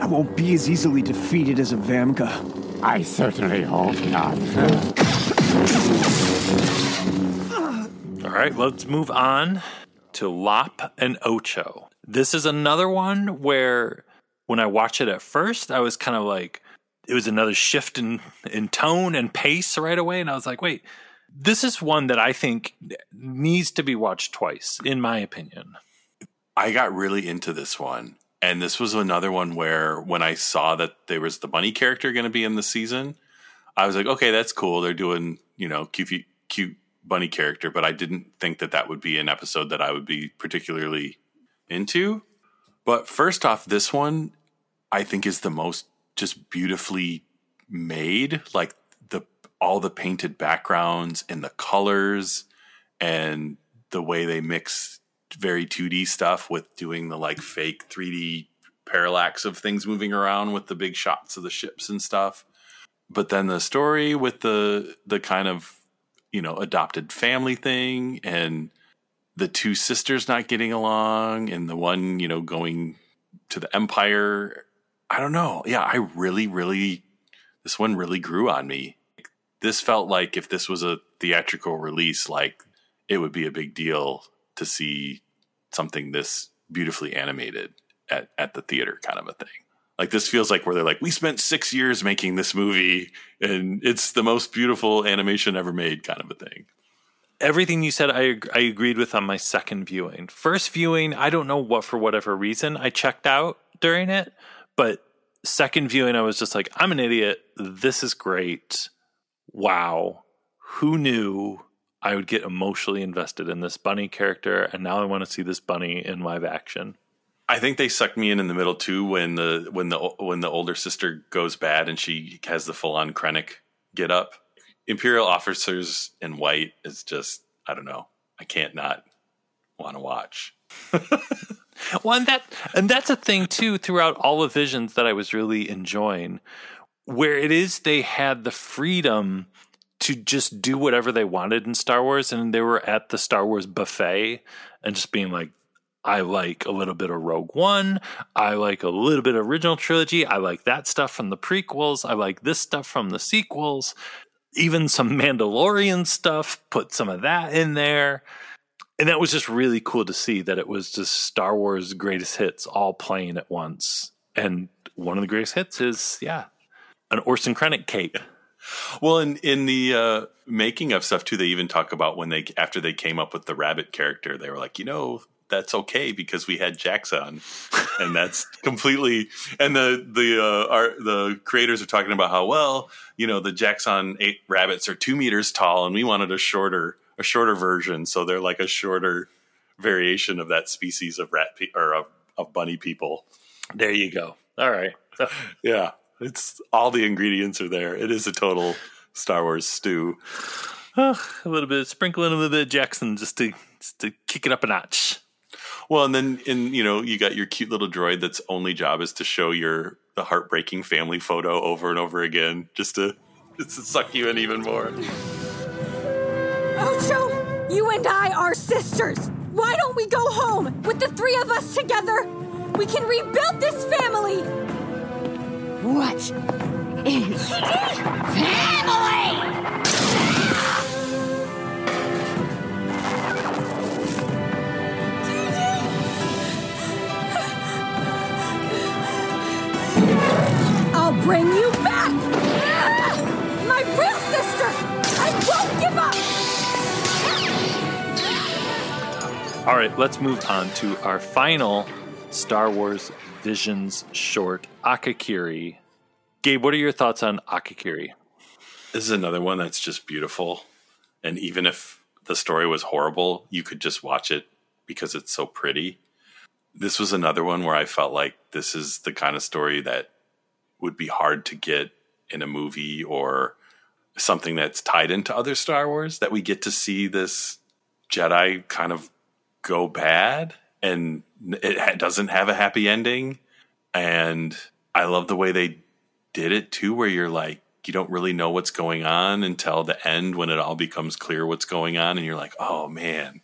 I won't be as easily defeated as a Vamga. I certainly hope not. All right, let's move on to Lop and Ocho. This is another one where when I watch it at first, I was kind of like, it was another shift in, in tone and pace right away. And I was like, wait, this is one that I think needs to be watched twice, in my opinion. I got really into this one. And this was another one where when I saw that there was the bunny character going to be in the season, I was like, okay, that's cool. They're doing, you know, cute, cute bunny character, but I didn't think that that would be an episode that I would be particularly into. But first off, this one I think is the most just beautifully made. Like all the painted backgrounds and the colors and the way they mix very 2D stuff with doing the like fake 3D parallax of things moving around with the big shots of the ships and stuff. But then the story with the the kind of you know adopted family thing and the two sisters not getting along and the one you know going to the empire. I don't know. Yeah i really really this one really grew on me this felt like if this was a theatrical release like it would be a big deal to see something this beautifully animated at, at the theater kind of a thing like this feels like where they're like, we spent six years making this movie, and it's the most beautiful animation ever made, kind of a thing. Everything you said, I I agreed with on my second viewing. First viewing, I don't know what for whatever reason I checked out during it, but second viewing, I was just like, I'm an idiot. This is great. Wow. Who knew I would get emotionally invested in this bunny character? And now I want to see this bunny in live action. I think they sucked me in in the middle too when the when the when the older sister goes bad and she has the full on Krennic get up. Imperial officers in white is just I don't know. I can't not want to watch. *laughs* well, and that and that's a thing too throughout all the visions that I was really enjoying, where it is they had the freedom to just do whatever they wanted in Star Wars, and they were at the Star Wars buffet and just being like, I like a little bit of Rogue One. I like a little bit of original trilogy. I like that stuff from the prequels. I like this stuff from the sequels. Even some Mandalorian stuff, put some of that in there and that was just really cool to see that it was just Star Wars greatest hits all playing at once. And one of the greatest hits is, yeah, an Orson Krennic cape. Well, in in the uh, making of stuff too, they even talk about when they after they came up with the rabbit character, they were like, you know, that's okay because we had Jaxxon, and that's *laughs* completely. And the the uh, our, the creators are talking about how well you know the Jaxxon eight rabbits are two meters tall, and we wanted a shorter a shorter version, so they're like a shorter variation of that species of rat pe- or of, of bunny people. There you go. All right. *laughs* yeah, it's all the ingredients are there. It is a total Star Wars stew. a little bit, sprinkling a little bit of Jaxxon just to just to kick it up a notch. Well, and then in you know you got your cute little droid that's only job is to show your the heartbreaking family photo over and over again, just to just to suck you in even more. Ocho, you and I are sisters. Why don't we go home with the three of us together? We can rebuild this family. What is family? I'll bring you back! My real sister! I won't give up! All right, let's move on to our final Star Wars Visions short, Akakiri. Gabe, what are your thoughts on Akakiri? This is another one that's just beautiful. And even if the story was horrible, you could just watch it because it's so pretty. This was another one where I felt like this is the kind of story that would be hard to get in a movie or something that's tied into other Star Wars that we get to see this Jedi kind of go bad and it doesn't have a happy ending and I love the way they did it too where you're like you don't really know what's going on until the end when it all becomes clear what's going on and you're like oh man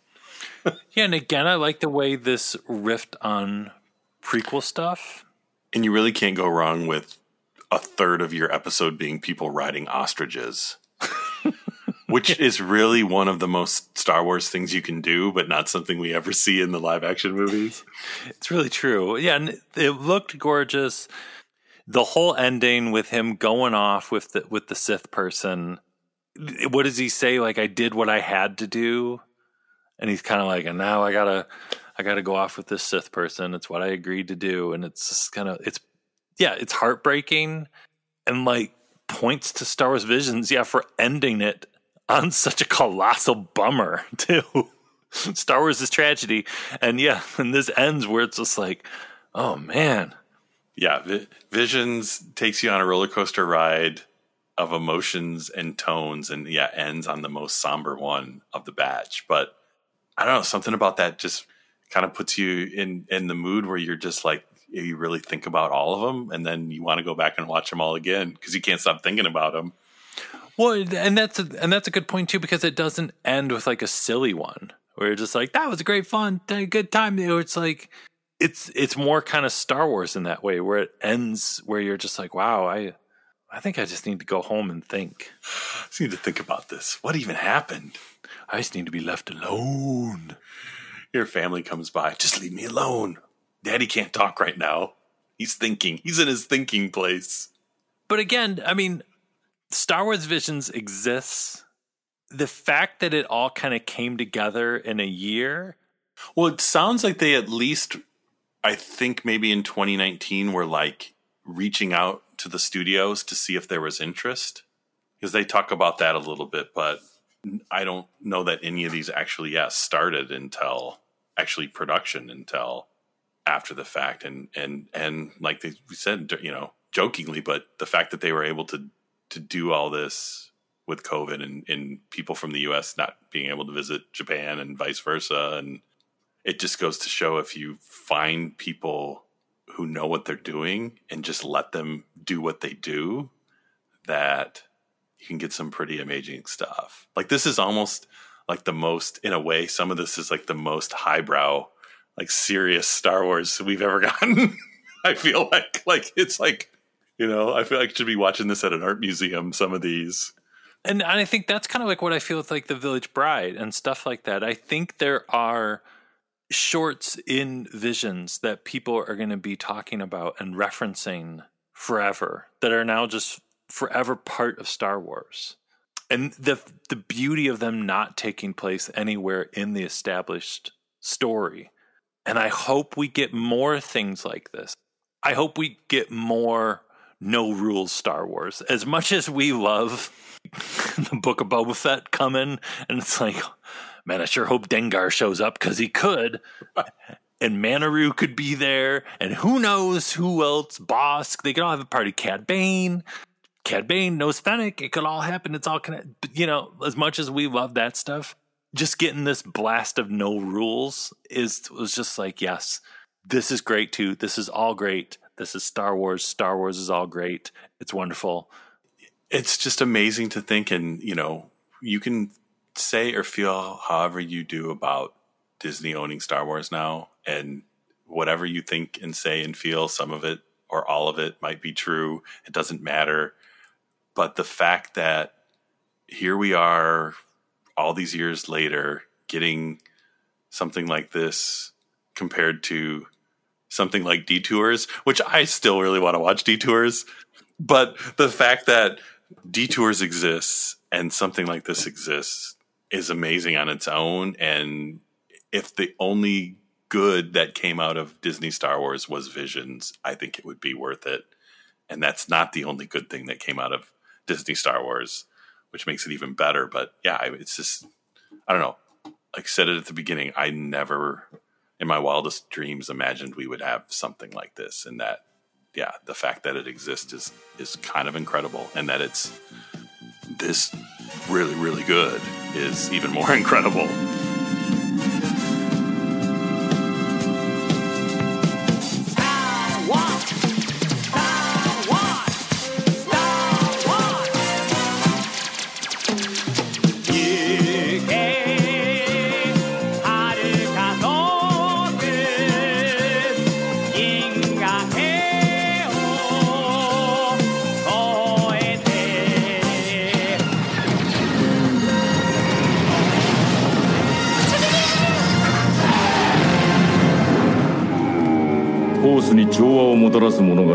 *laughs* yeah and again I like the way this riffed on prequel stuff and you really can't go wrong with a third of your episode being people riding ostriches, *laughs* which is really one of the most Star Wars things you can do, but not something we ever see in the live action movies. It's really true. Yeah, and it looked gorgeous. The whole ending with him going off with the with the Sith person. What does he say? Like I did what I had to do, and he's kind of like, and now I gotta, I gotta go off with this Sith person. It's what I agreed to do, and it's just kind of it's yeah, it's heartbreaking and like points to Star Wars Visions, yeah, for ending it on *laughs* such a colossal bummer, *laughs* too. Star Wars is tragedy. And yeah, and this ends where it's just like, oh man. Yeah, Vi- Visions takes you on a roller coaster ride of emotions and tones, and yeah, ends on the most somber one of the batch. But I don't know, something about that just kind of puts you in in the mood where you're just like, you really think about all of them, and then you want to go back and watch them all again because you can't stop thinking about them. Well, and that's a, and that's a good point too because it doesn't end with like a silly one where you're just like that was a great fun, good time. It's like it's it's more kind of Star Wars in that way where it ends where you're just like, wow, I I think I just need to go home and think. I just need to think about this. What even happened? I just need to be left alone. Your family comes by. Just leave me alone. Daddy can't talk right now. He's thinking. He's in his thinking place. But again, I mean, Star Wars Visions exists. The fact that it all kind of came together in a year. Well, it sounds like they at least, I think maybe in 2019 were like, reaching out to the studios to see if there was interest because they talk about that a little bit, but I don't know that any of these actually, yes, started until actually production until after the fact, and and and like they said, you know, jokingly, but the fact that they were able to to do all this with COVID and, and people from the U.S. not being able to visit Japan and vice versa, and it just goes to show if you find people who know what they're doing and just let them do what they do, that you can get some pretty amazing stuff. Like this is almost like the most, in a way, some of this is like the most highbrow, like serious Star Wars we've ever *laughs* gotten. I feel like, like it's like, you know, I feel like I should be watching this at an art museum. Some of these, and I think that's kind of like what I feel with like the Village Bride and stuff like that. I think there are shorts in visions that people are going to be talking about and referencing forever that are now just forever part of Star Wars. And the the beauty of them not taking place anywhere in the established story. And I hope we get more things like this. I hope we get more no rules Star Wars. As much as we love *laughs* the book of Boba Fett coming, and it's like, man, I sure hope Dengar shows up because he could. and Manaroo could be there, and who knows who else? Bossk. They could all have a party. Cad Bane. Cad Bane knows Fennec. It could all happen. It's all connected. You know, as much as we love that stuff, just getting this blast of no rules is was just like, yes, this is great too. This is all great. This is Star Wars. Star Wars is all great. It's wonderful. It's just amazing to think, and you know, you can say or feel however you do about Disney owning Star Wars now, and whatever you think and say and feel, some of it or all of it might be true. It doesn't matter but the fact that here we are all these years later getting something like this compared to something like detours which i still really want to watch detours but the fact that detours exists and something like this exists is amazing on its own and if the only good that came out of disney star wars was visions i think it would be worth it and that's not the only good thing that came out of Disney Star Wars, which makes it even better. But yeah, it's just I don't know. Like I said it at the beginning, I never in my wildest dreams imagined we would have something like this, and that yeah, the fact that it exists is is kind of incredible, and that it's this really really good is even more *laughs* incredible.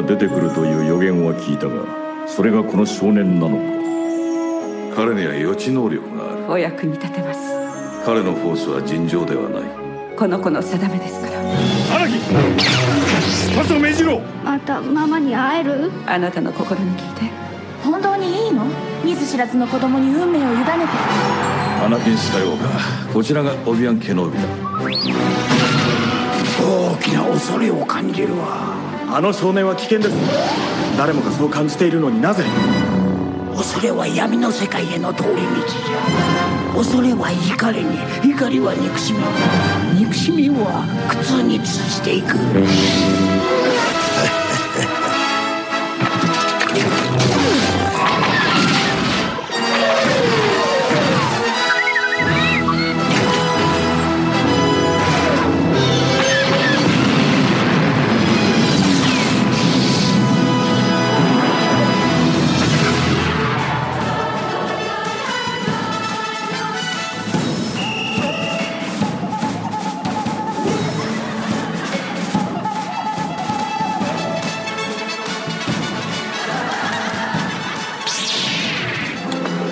出てくるという予言は聞いたがそれがこの少年なのか？彼には予知能力がある。お役に立てます。彼のフォースは尋常ではない。この子の定めですから。荒木パスを命じろ。またママに会える？あなたの心に聞いて。本当にいいの？見ず知らずの子供に運命を委ねて。アナキン・スカイウォーカーこちらがオビアン・ケノービだ。大きな恐れを感じるわあの少年は危険です。誰もがそう感じているのになぜ？恐れは闇の世界への通り道じゃ。恐れは怒りに怒りは憎しみ。憎しみは苦痛に通じていく。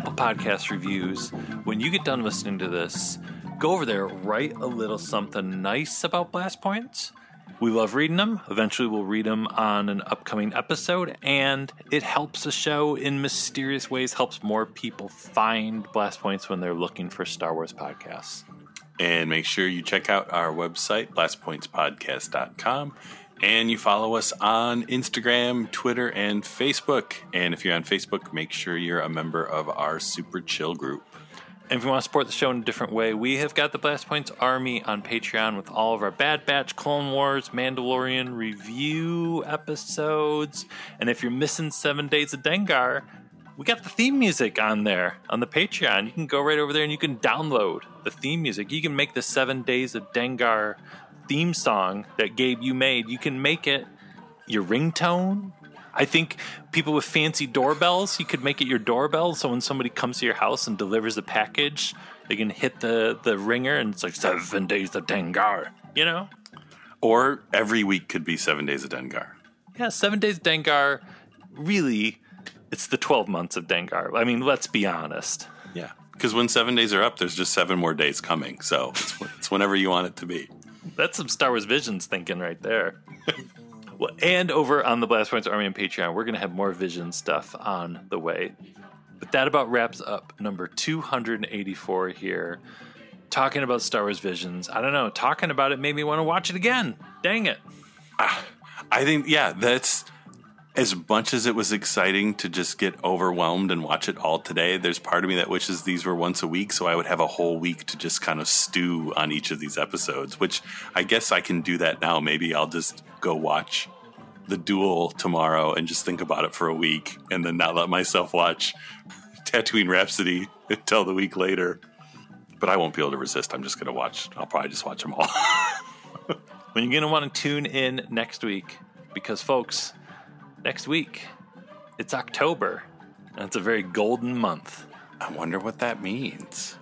Apple Podcast reviews. When you get done listening to this, go over there, write a little something nice about Blast Points. We love reading them. Eventually, we'll read them on an upcoming episode, and it helps the show in mysterious ways, helps more people find Blast Points when they're looking for Star Wars podcasts. And make sure you check out our website, blastpointspodcast.com. And you follow us on Instagram, Twitter, and Facebook. And if you're on Facebook, make sure you're a member of our Super Chill group. And if you want to support the show in a different way, we have got the Blast Points Army on Patreon with all of our Bad Batch, Clone Wars, Mandalorian review episodes. And if you're missing Seven Days of Dengar, we got the theme music on there on the Patreon. You can go right over there and you can download the theme music. You can make the Seven Days of Dengar theme song that Gabe you made. You can make it your ringtone. I think people with fancy doorbells, you could make it your doorbell. So when somebody comes to your house and delivers a package, they can hit the, the ringer and it's like seven days of Dengar, you know? Or every week could be seven days of Dengar. Yeah, seven days of Dengar, really, it's the 12 months of Dengar. I mean, let's be honest. Yeah. Because when seven days are up, there's just seven more days coming. So it's, it's whenever you want it to be. That's some Star Wars Visions thinking right there. well, and over on the Blast Points Army and Patreon, we're going to have more Vision stuff on the way. But that about wraps up number 284 here. Talking about Star Wars Visions. I don't know. Talking about it made me want to watch it again. Dang it. Ah, I think, yeah, that's as much as it was exciting to just get overwhelmed and watch it all today, there's part of me that wishes these were once a week so I would have a whole week to just kind of stew on each of these episodes, which I guess I can do that now. Maybe I'll just go watch the duel tomorrow and just think about it for a week and then not let myself watch Tatooine Rhapsody *laughs* until the week later. But I won't be able to resist. I'm just going to watch, I'll probably just watch them all. *laughs* when you're going to want to tune in next week, because folks, next week it's October, and it's a very golden month. I wonder what that means.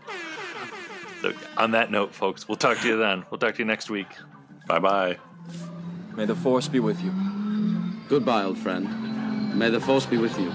So, on that note, folks, we'll talk to you then. We'll talk to you next week. Bye bye. May the Force be with you. Goodbye, old friend. May the Force be with you.